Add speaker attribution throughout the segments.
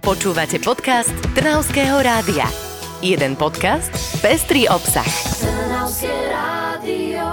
Speaker 1: Počúvate podcast Trnavského rádia. Jeden podcast, pestrý obsah. Trnavské
Speaker 2: rádio.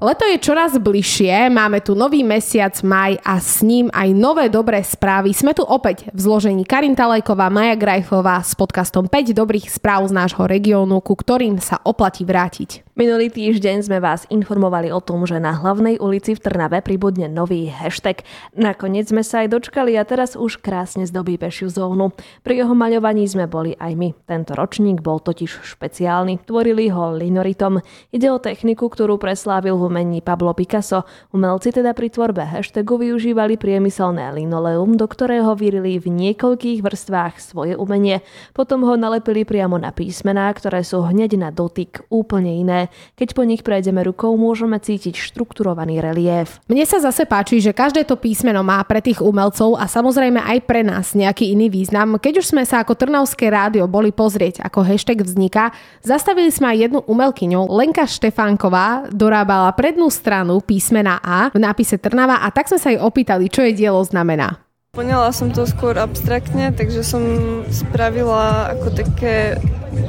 Speaker 2: Leto je čoraz bližšie, máme tu nový mesiac maj a s ním aj nové dobré správy. Sme tu opäť v zložení Karin Talajková, Maja Grajfová s podcastom 5 dobrých správ z nášho regiónu, ku ktorým sa oplatí vrátiť.
Speaker 3: Minulý týždeň sme vás informovali o tom, že na hlavnej ulici v Trnave pribudne nový hashtag. Nakoniec sme sa aj dočkali a teraz už krásne zdobí pešiu zónu. Pri jeho maľovaní sme boli aj my. Tento ročník bol totiž špeciálny. Tvorili ho linoritom. Ide o techniku, ktorú preslávil v umení Pablo Picasso. Umelci teda pri tvorbe hashtagu využívali priemyselné linoleum, do ktorého vyrili v niekoľkých vrstvách svoje umenie. Potom ho nalepili priamo na písmená, ktoré sú hneď na dotyk úplne iné. Keď po nich prejdeme rukou, môžeme cítiť štrukturovaný relief.
Speaker 2: Mne sa zase páči, že každé to písmeno má pre tých umelcov a samozrejme aj pre nás nejaký iný význam. Keď už sme sa ako Trnavské rádio boli pozrieť, ako hashtag vzniká, zastavili sme aj jednu umelkyňu. Lenka Štefánková dorábala prednú stranu písmena A v nápise Trnava a tak sme sa jej opýtali, čo jej dielo znamená.
Speaker 4: Poňala som to skôr abstraktne, takže som spravila ako také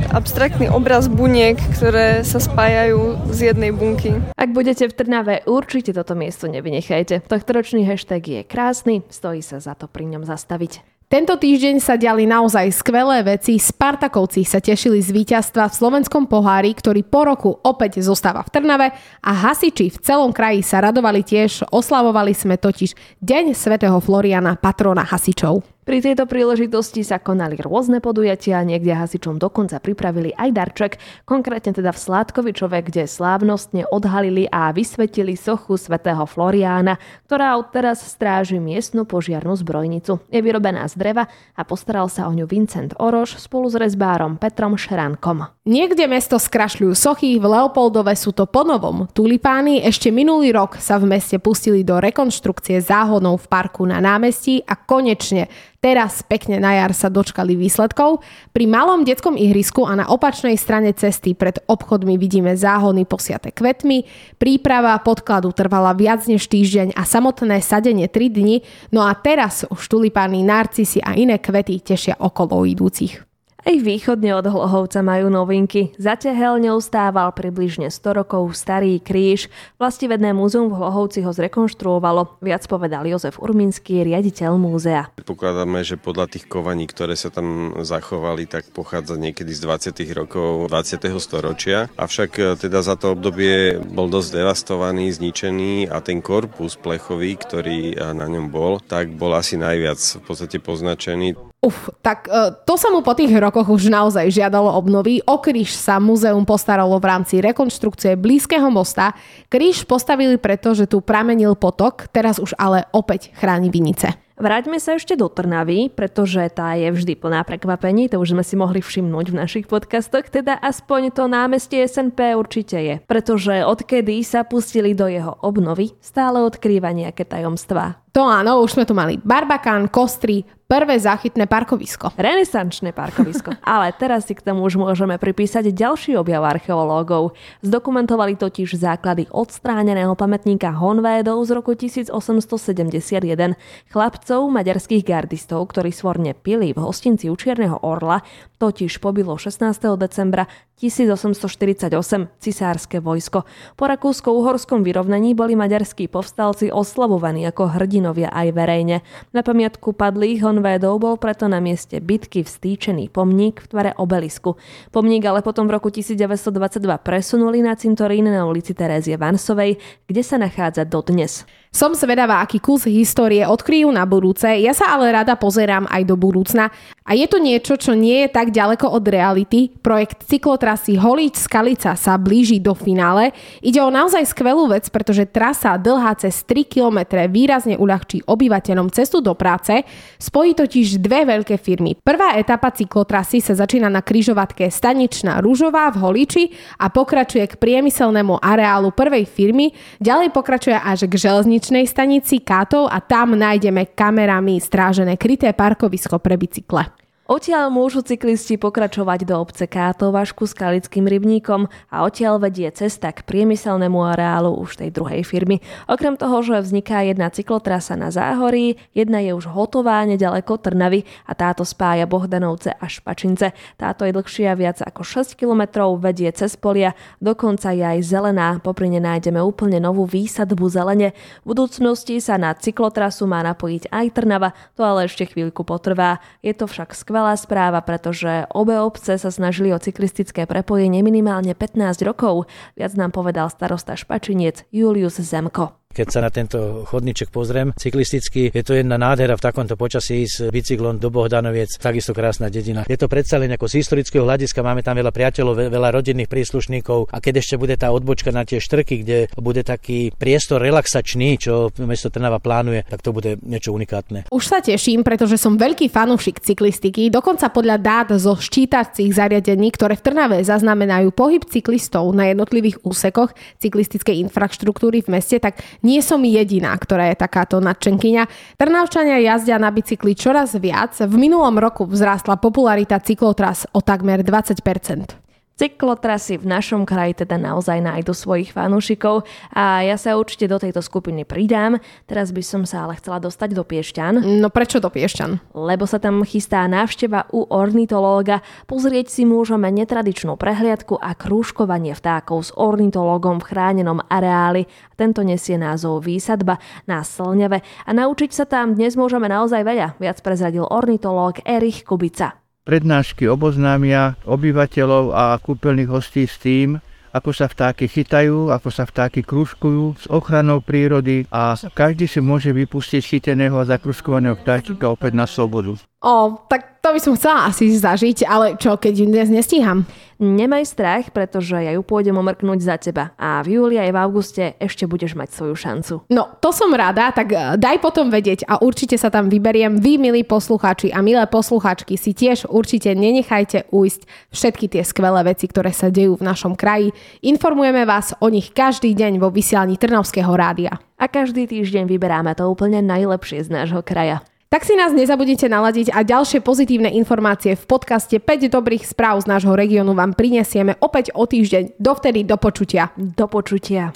Speaker 4: abstraktný obraz buniek, ktoré sa spájajú z jednej bunky.
Speaker 3: Ak budete v Trnave, určite toto miesto nevynechajte. Tohtoročný hashtag je krásny, stojí sa za to pri ňom zastaviť.
Speaker 2: Tento týždeň sa diali naozaj skvelé veci. Spartakovci sa tešili z víťazstva v slovenskom pohári, ktorý po roku opäť zostáva v Trnave a hasiči v celom kraji sa radovali tiež. Oslavovali sme totiž Deň svätého Floriana, patrona hasičov.
Speaker 3: Pri tejto príležitosti sa konali rôzne podujatia, niekde hasičom dokonca pripravili aj darček, konkrétne teda v Sládkovičove, kde slávnostne odhalili a vysvetili sochu svätého Floriána, ktorá odteraz stráži miestnu požiarnú zbrojnicu. Je vyrobená z dreva a postaral sa o ňu Vincent Oroš spolu s rezbárom Petrom Šeránkom.
Speaker 2: Niekde mesto skrašľujú sochy, v Leopoldove sú to ponovom tulipány. Ešte minulý rok sa v meste pustili do rekonštrukcie záhodov v parku na námestí a konečne Teraz pekne na jar sa dočkali výsledkov. Pri malom detskom ihrisku a na opačnej strane cesty pred obchodmi vidíme záhony posiate kvetmi. Príprava podkladu trvala viac než týždeň a samotné sadenie 3 dni, no a teraz už tulipány, narcisy a iné kvety tešia okolo idúcich.
Speaker 3: Aj východne od Hlohovca majú novinky. Za tehelňou stával približne 100 rokov starý kríž. Vlastivedné múzeum v Hlohovci ho zrekonštruovalo. Viac povedal Jozef Urminský, riaditeľ múzea.
Speaker 5: Pokladáme, že podľa tých kovaní, ktoré sa tam zachovali, tak pochádza niekedy z 20. rokov 20. storočia. Avšak e, teda za to obdobie bol dosť devastovaný, zničený a ten korpus plechový, ktorý e, na ňom bol, tak bol asi najviac v podstate poznačený.
Speaker 2: Uf, tak uh, to sa mu po tých rokoch už naozaj žiadalo obnovy. O kríž sa muzeum postaralo v rámci rekonštrukcie blízkeho mosta. Kríž postavili preto, že tu pramenil potok, teraz už ale opäť chráni Vinice.
Speaker 3: Vráťme sa ešte do Trnavy, pretože tá je vždy plná prekvapení, to už sme si mohli všimnúť v našich podcastoch, teda aspoň to námestie SNP určite je, pretože odkedy sa pustili do jeho obnovy, stále odkrýva nejaké tajomstvá.
Speaker 2: To áno, už sme tu mali Barbakán, Kostry, prvé záchytné parkovisko.
Speaker 3: Renesančné parkovisko. Ale teraz si k tomu už môžeme pripísať ďalší objav archeológov. Zdokumentovali totiž základy odstráneného pamätníka Honvédov z roku 1871. Chlapcov maďarských gardistov, ktorí svorne pili v hostinci u Čierneho orla, totiž pobilo 16. decembra 1848 cisárske vojsko. Po rakúsko-uhorskom vyrovnaní boli maďarskí povstalci oslavovaní ako hrdinovia aj verejne. Na pamiatku padlých honvédov bol preto na mieste bitky vstýčený pomník v tvare obelisku. Pomník ale potom v roku 1922 presunuli na cintorín na ulici Terézie Vansovej, kde sa nachádza dodnes.
Speaker 2: Som zvedavá, aký kus histórie odkryjú na budúce, ja sa ale rada pozerám aj do budúcna. A je to niečo, čo nie je tak ďaleko od reality. Projekt cyklotrasy Holíč Skalica sa blíži do finále. Ide o naozaj skvelú vec, pretože trasa dlhá cez 3 km výrazne uľahčí obyvateľom cestu do práce. Spojí totiž dve veľké firmy. Prvá etapa cyklotrasy sa začína na kryžovatke Staničná Rúžová v Holíči a pokračuje k priemyselnému areálu prvej firmy. Ďalej pokračuje až k železničnej železničnej stanici Kátov a tam nájdeme kamerami strážené kryté parkovisko pre bicykle.
Speaker 3: Odtiaľ môžu cyklisti pokračovať do obce Kátovašku s Kalickým rybníkom a odtiaľ vedie cesta k priemyselnému areálu už tej druhej firmy. Okrem toho, že vzniká jedna cyklotrasa na Záhorí, jedna je už hotová nedaleko Trnavy a táto spája Bohdanovce a Špačince. Táto je dlhšia viac ako 6 kilometrov, vedie cez polia, dokonca je aj zelená, popri ne nájdeme úplne novú výsadbu zelene. V budúcnosti sa na cyklotrasu má napojiť aj Trnava, to ale ešte chvíľku potrvá. Je to však skvelé skvelá správa, pretože obe obce sa snažili o cyklistické prepojenie minimálne 15 rokov. Viac nám povedal starosta Špačiniec Julius Zemko.
Speaker 6: Keď sa na tento chodníček pozriem, cyklisticky je to jedna nádhera v takomto počasí s bicyklom do Bohdanoviec, takisto krásna dedina. Je to predsa len ako z historického hľadiska, máme tam veľa priateľov, veľa rodinných príslušníkov a keď ešte bude tá odbočka na tie štrky, kde bude taký priestor relaxačný, čo mesto Trnava plánuje, tak to bude niečo unikátne.
Speaker 2: Už sa teším, pretože som veľký fanúšik cyklistiky, dokonca podľa dát zo ščítacích zariadení, ktoré v Trnave zaznamenajú pohyb cyklistov na jednotlivých úsekoch cyklistickej infraštruktúry v meste, tak nie som jediná, ktorá je takáto nadčenkyňa. Trnavčania jazdia na bicykli čoraz viac. V minulom roku vzrástla popularita cyklotras o takmer 20
Speaker 3: Cyklotrasy v našom kraji teda naozaj nájdu svojich fanúšikov a ja sa určite do tejto skupiny pridám. Teraz by som sa ale chcela dostať do Piešťan.
Speaker 2: No prečo do Piešťan?
Speaker 3: Lebo sa tam chystá návšteva u ornitológa. Pozrieť si môžeme netradičnú prehliadku a krúžkovanie vtákov s ornitológom v chránenom areáli. Tento nesie názov Výsadba na Slneve a naučiť sa tam dnes môžeme naozaj veľa, viac prezradil ornitológ Erich Kubica.
Speaker 7: Prednášky oboznámia obyvateľov a kúpeľných hostí s tým, ako sa vtáky chytajú, ako sa vtáky kružkujú s ochranou prírody a každý si môže vypustiť chyteného a zakružkovaného vtáčika opäť na slobodu.
Speaker 2: O, tak to by som chcela asi zažiť, ale čo, keď ju dnes nestíham?
Speaker 3: Nemaj strach, pretože ja ju pôjdem omrknúť za teba a v júli aj v auguste ešte budeš mať svoju šancu.
Speaker 2: No, to som rada, tak eh, daj potom vedieť a určite sa tam vyberiem. Vy, milí poslucháči a milé poslucháčky, si tiež určite nenechajte ujsť všetky tie skvelé veci, ktoré sa dejú v našom kraji. Informujeme vás o nich každý deň vo vysielaní Trnavského rádia.
Speaker 3: A každý týždeň vyberáme to úplne najlepšie z nášho kraja.
Speaker 2: Tak si nás nezabudnite naladiť a ďalšie pozitívne informácie v podcaste 5 dobrých správ z nášho regiónu vám prinesieme opäť o týždeň. Dovtedy do počutia.
Speaker 3: Do počutia.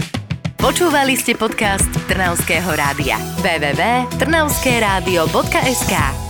Speaker 1: Počúvali ste podcast Trnavského rádia. www.trnavskeradio.sk